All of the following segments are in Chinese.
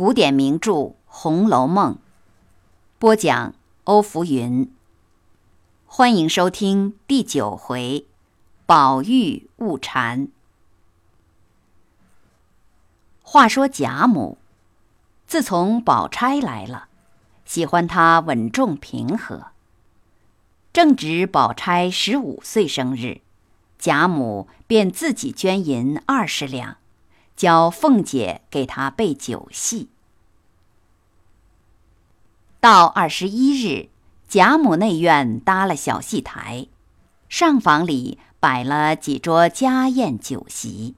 古典名著《红楼梦》，播讲欧福云。欢迎收听第九回：宝玉误禅。话说贾母，自从宝钗来了，喜欢她稳重平和。正值宝钗十五岁生日，贾母便自己捐银二十两。教凤姐给她备酒戏。到二十一日，贾母内院搭了小戏台，上房里摆了几桌家宴酒席。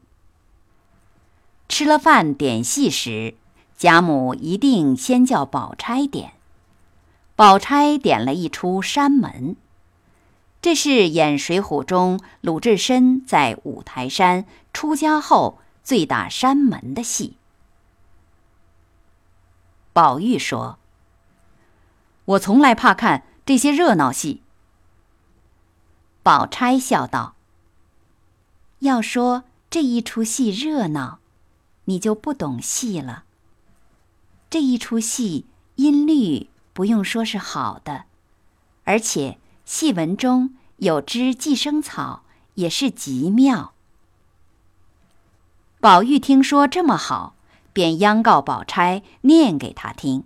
吃了饭点戏时，贾母一定先叫宝钗点。宝钗点了一出《山门》，这是演《水浒》中鲁智深在五台山出家后。醉打山门的戏，宝玉说：“我从来怕看这些热闹戏。”宝钗笑道：“要说这一出戏热闹，你就不懂戏了。这一出戏音律不用说是好的，而且戏文中有支寄生草，也是极妙。”宝玉听说这么好，便央告宝钗念给他听。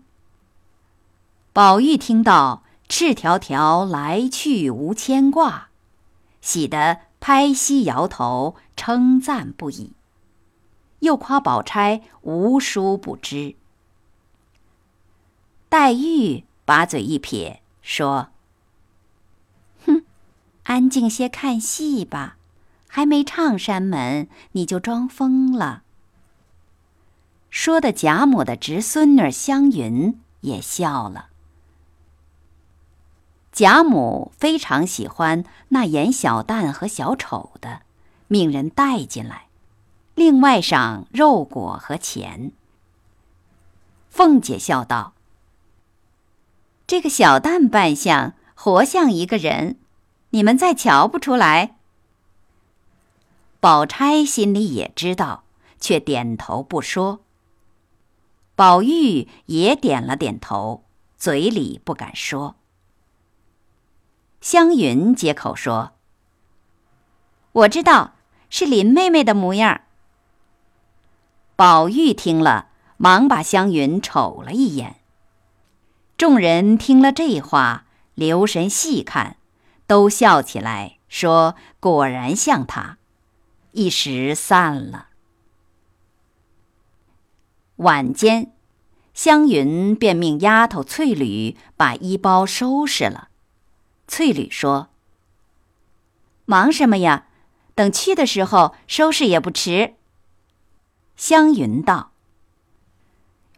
宝玉听到“赤条条来去无牵挂”，喜得拍膝摇头，称赞不已，又夸宝钗无书不知。黛玉把嘴一撇，说：“哼，安静些看戏吧。”还没唱山门，你就装疯了。说的贾母的侄孙女湘云也笑了。贾母非常喜欢那演小旦和小丑的，命人带进来，另外赏肉果和钱。凤姐笑道：“这个小旦扮相活像一个人，你们再瞧不出来？”宝钗心里也知道，却点头不说。宝玉也点了点头，嘴里不敢说。湘云接口说：“我知道是林妹妹的模样。”宝玉听了，忙把湘云瞅了一眼。众人听了这话，留神细看，都笑起来，说：“果然像她。”一时散了。晚间，湘云便命丫头翠缕把衣包收拾了。翠缕说：“忙什么呀？等去的时候收拾也不迟。”湘云道：“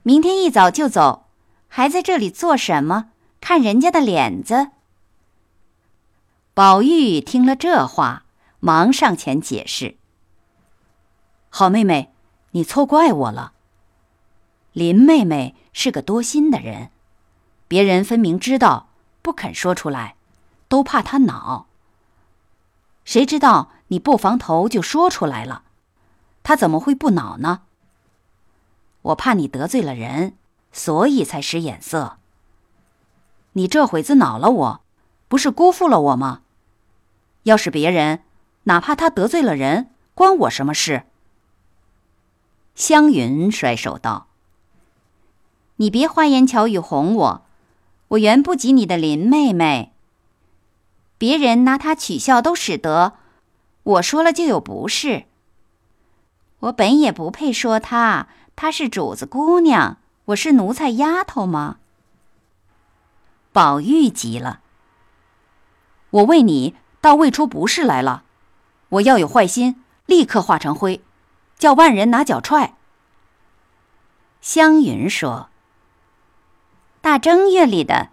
明天一早就走，还在这里做什么？看人家的脸子。”宝玉听了这话，忙上前解释。好妹妹，你错怪我了。林妹妹是个多心的人，别人分明知道，不肯说出来，都怕他恼。谁知道你不防头就说出来了，他怎么会不恼呢？我怕你得罪了人，所以才使眼色。你这会子恼了我，不是辜负了我吗？要是别人，哪怕他得罪了人，关我什么事？湘云甩手道：“你别花言巧语哄我，我原不及你的林妹妹。别人拿她取笑都使得，我说了就有不是。我本也不配说她，她是主子姑娘，我是奴才丫头吗？”宝玉急了：“我为你倒喂出不是来了，我要有坏心，立刻化成灰。”叫万人拿脚踹。湘云说：“大正月里的，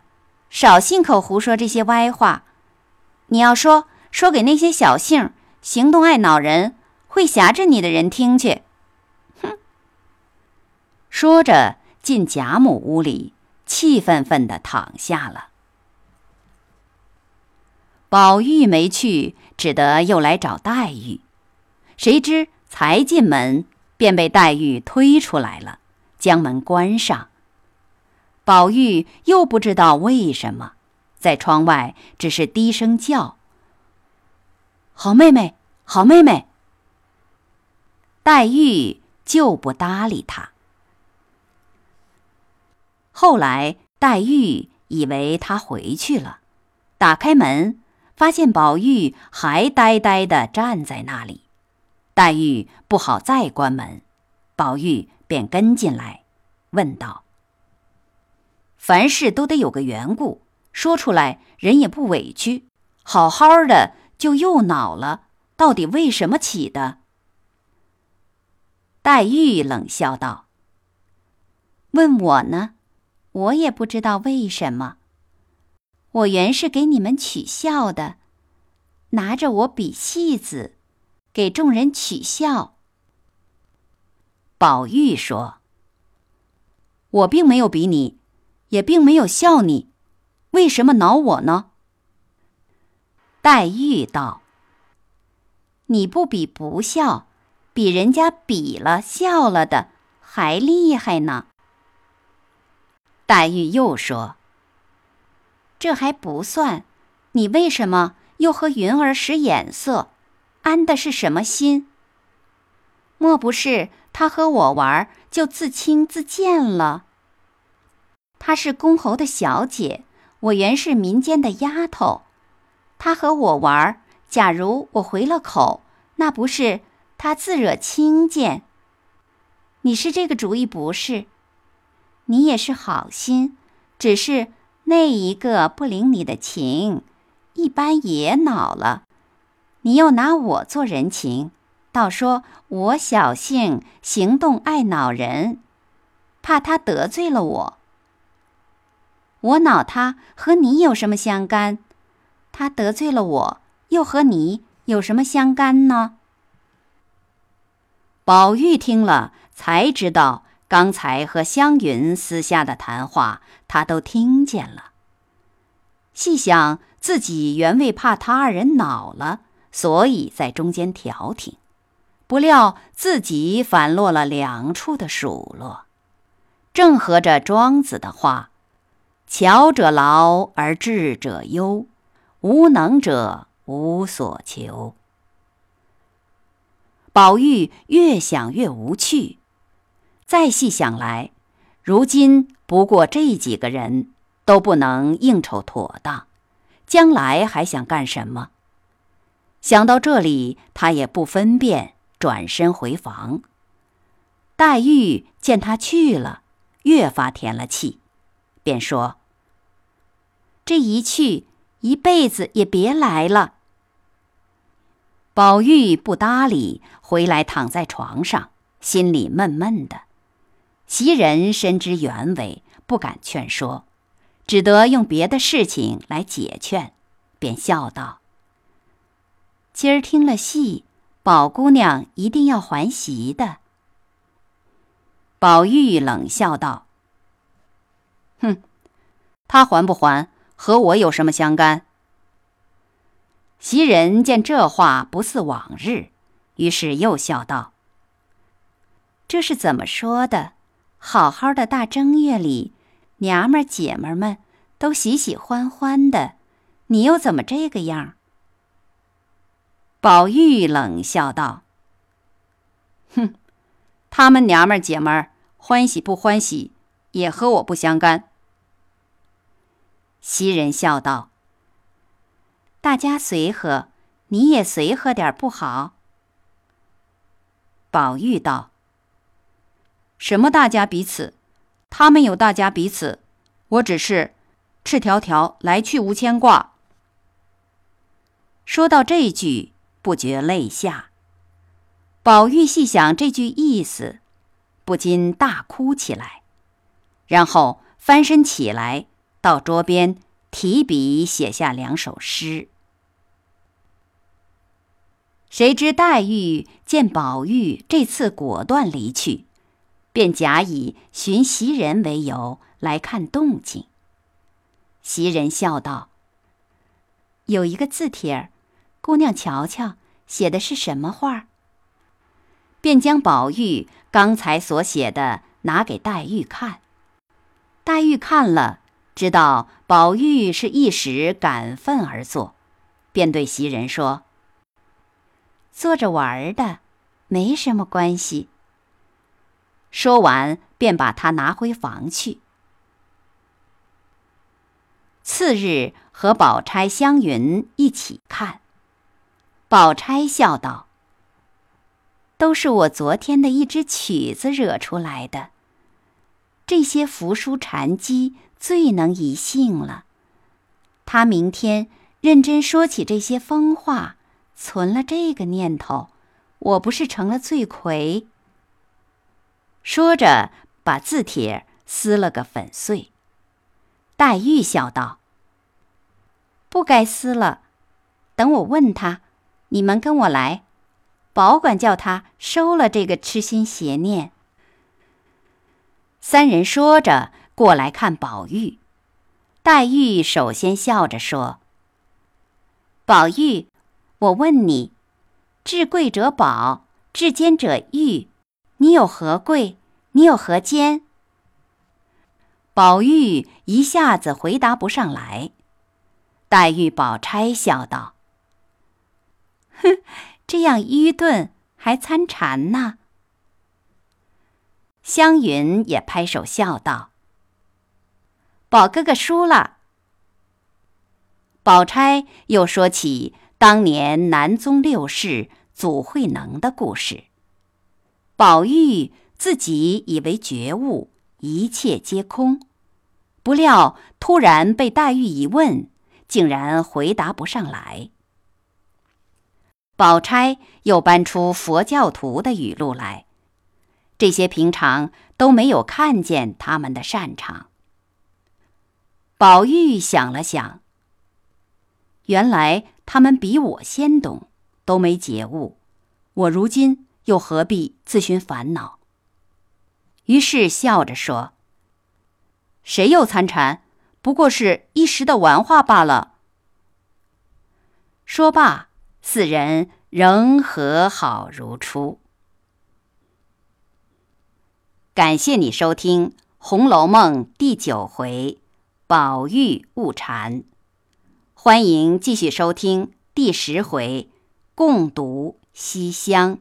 少信口胡说这些歪话。你要说，说给那些小性、行动爱恼人、会挟着你的人听去。”哼！说着，进贾母屋里，气愤愤的躺下了。宝玉没去，只得又来找黛玉，谁知。才进门，便被黛玉推出来了，将门关上。宝玉又不知道为什么，在窗外只是低声叫：“好妹妹，好妹妹。”黛玉就不搭理他。后来，黛玉以为他回去了，打开门，发现宝玉还呆呆地站在那里。黛玉不好再关门，宝玉便跟进来，问道：“凡事都得有个缘故，说出来人也不委屈。好好的就又恼了，到底为什么起的？”黛玉冷笑道：“问我呢？”我也不知道为什么。我原是给你们取笑的，拿着我比戏子，给众人取笑。宝玉说：“我并没有比你，也并没有笑你，为什么恼我呢？”黛玉道：“你不比不笑，比人家比了笑了的还厉害呢。”黛玉又说：“这还不算，你为什么又和云儿使眼色？安的是什么心？莫不是他和我玩就自轻自贱了？她是公侯的小姐，我原是民间的丫头。他和我玩，假如我回了口，那不是他自惹轻贱？你是这个主意不是？”你也是好心，只是那一个不领你的情，一般也恼了。你又拿我做人情，倒说我小性行动爱恼人，怕他得罪了我。我恼他和你有什么相干？他得罪了我，又和你有什么相干呢？宝玉听了，才知道。刚才和湘云私下的谈话，他都听见了。细想自己原为怕他二人恼了，所以在中间调停，不料自己反落了两处的数落，正合着庄子的话：“巧者劳而智者忧，无能者无所求。”宝玉越想越无趣。再细想来，如今不过这几个人都不能应酬妥当，将来还想干什么？想到这里，他也不分辨，转身回房。黛玉见他去了，越发添了气，便说：“这一去，一辈子也别来了。”宝玉不搭理，回来躺在床上，心里闷闷的。袭人深知原委，不敢劝说，只得用别的事情来解劝，便笑道：“今儿听了戏，宝姑娘一定要还席的。”宝玉冷笑道：“哼，他还不还，和我有什么相干？”袭人见这话不似往日，于是又笑道：“这是怎么说的？”好好的大正月里，娘们儿姐们儿们都喜喜欢欢的，你又怎么这个样？宝玉冷笑道：“哼，他们娘们儿姐们儿欢喜不欢喜，也和我不相干。”袭人笑道：“大家随和，你也随和点不好？”宝玉道。什么大家彼此？他们有大家彼此，我只是赤条条来去无牵挂。说到这句，不觉泪下。宝玉细想这句意思，不禁大哭起来，然后翻身起来，到桌边提笔写下两首诗。谁知黛玉见宝玉这次果断离去。便假以寻袭人为由来看动静。袭人笑道：“有一个字帖儿，姑娘瞧瞧，写的是什么话？”便将宝玉刚才所写的拿给黛玉看。黛玉看了，知道宝玉是一时感愤而作，便对袭人说：“坐着玩的，没什么关系。”说完，便把它拿回房去。次日，和宝钗、湘云一起看。宝钗笑道：“都是我昨天的一支曲子惹出来的。这些扶书禅机最能移性了。他明天认真说起这些疯话，存了这个念头，我不是成了罪魁？”说着，把字帖撕了个粉碎。黛玉笑道：“不该撕了，等我问他。”你们跟我来，保管叫他收了这个痴心邪念。三人说着过来看宝玉，黛玉首先笑着说：“宝玉，我问你，至贵者宝，至坚者玉，你有何贵？你有何坚？”宝玉一下子回答不上来。黛玉、宝钗笑道。哼，这样愚钝还参禅呢。湘云也拍手笑道：“宝哥哥输了。”宝钗又说起当年南宗六世祖慧能的故事。宝玉自己以为觉悟，一切皆空，不料突然被黛玉一问，竟然回答不上来。宝钗又搬出佛教徒的语录来，这些平常都没有看见他们的擅长。宝玉想了想，原来他们比我先懂，都没觉悟，我如今又何必自寻烦恼？于是笑着说：“谁又参禅？不过是一时的玩话罢了。”说罢。四人仍和好如初。感谢你收听《红楼梦》第九回“宝玉误禅”，欢迎继续收听第十回“共读西厢”。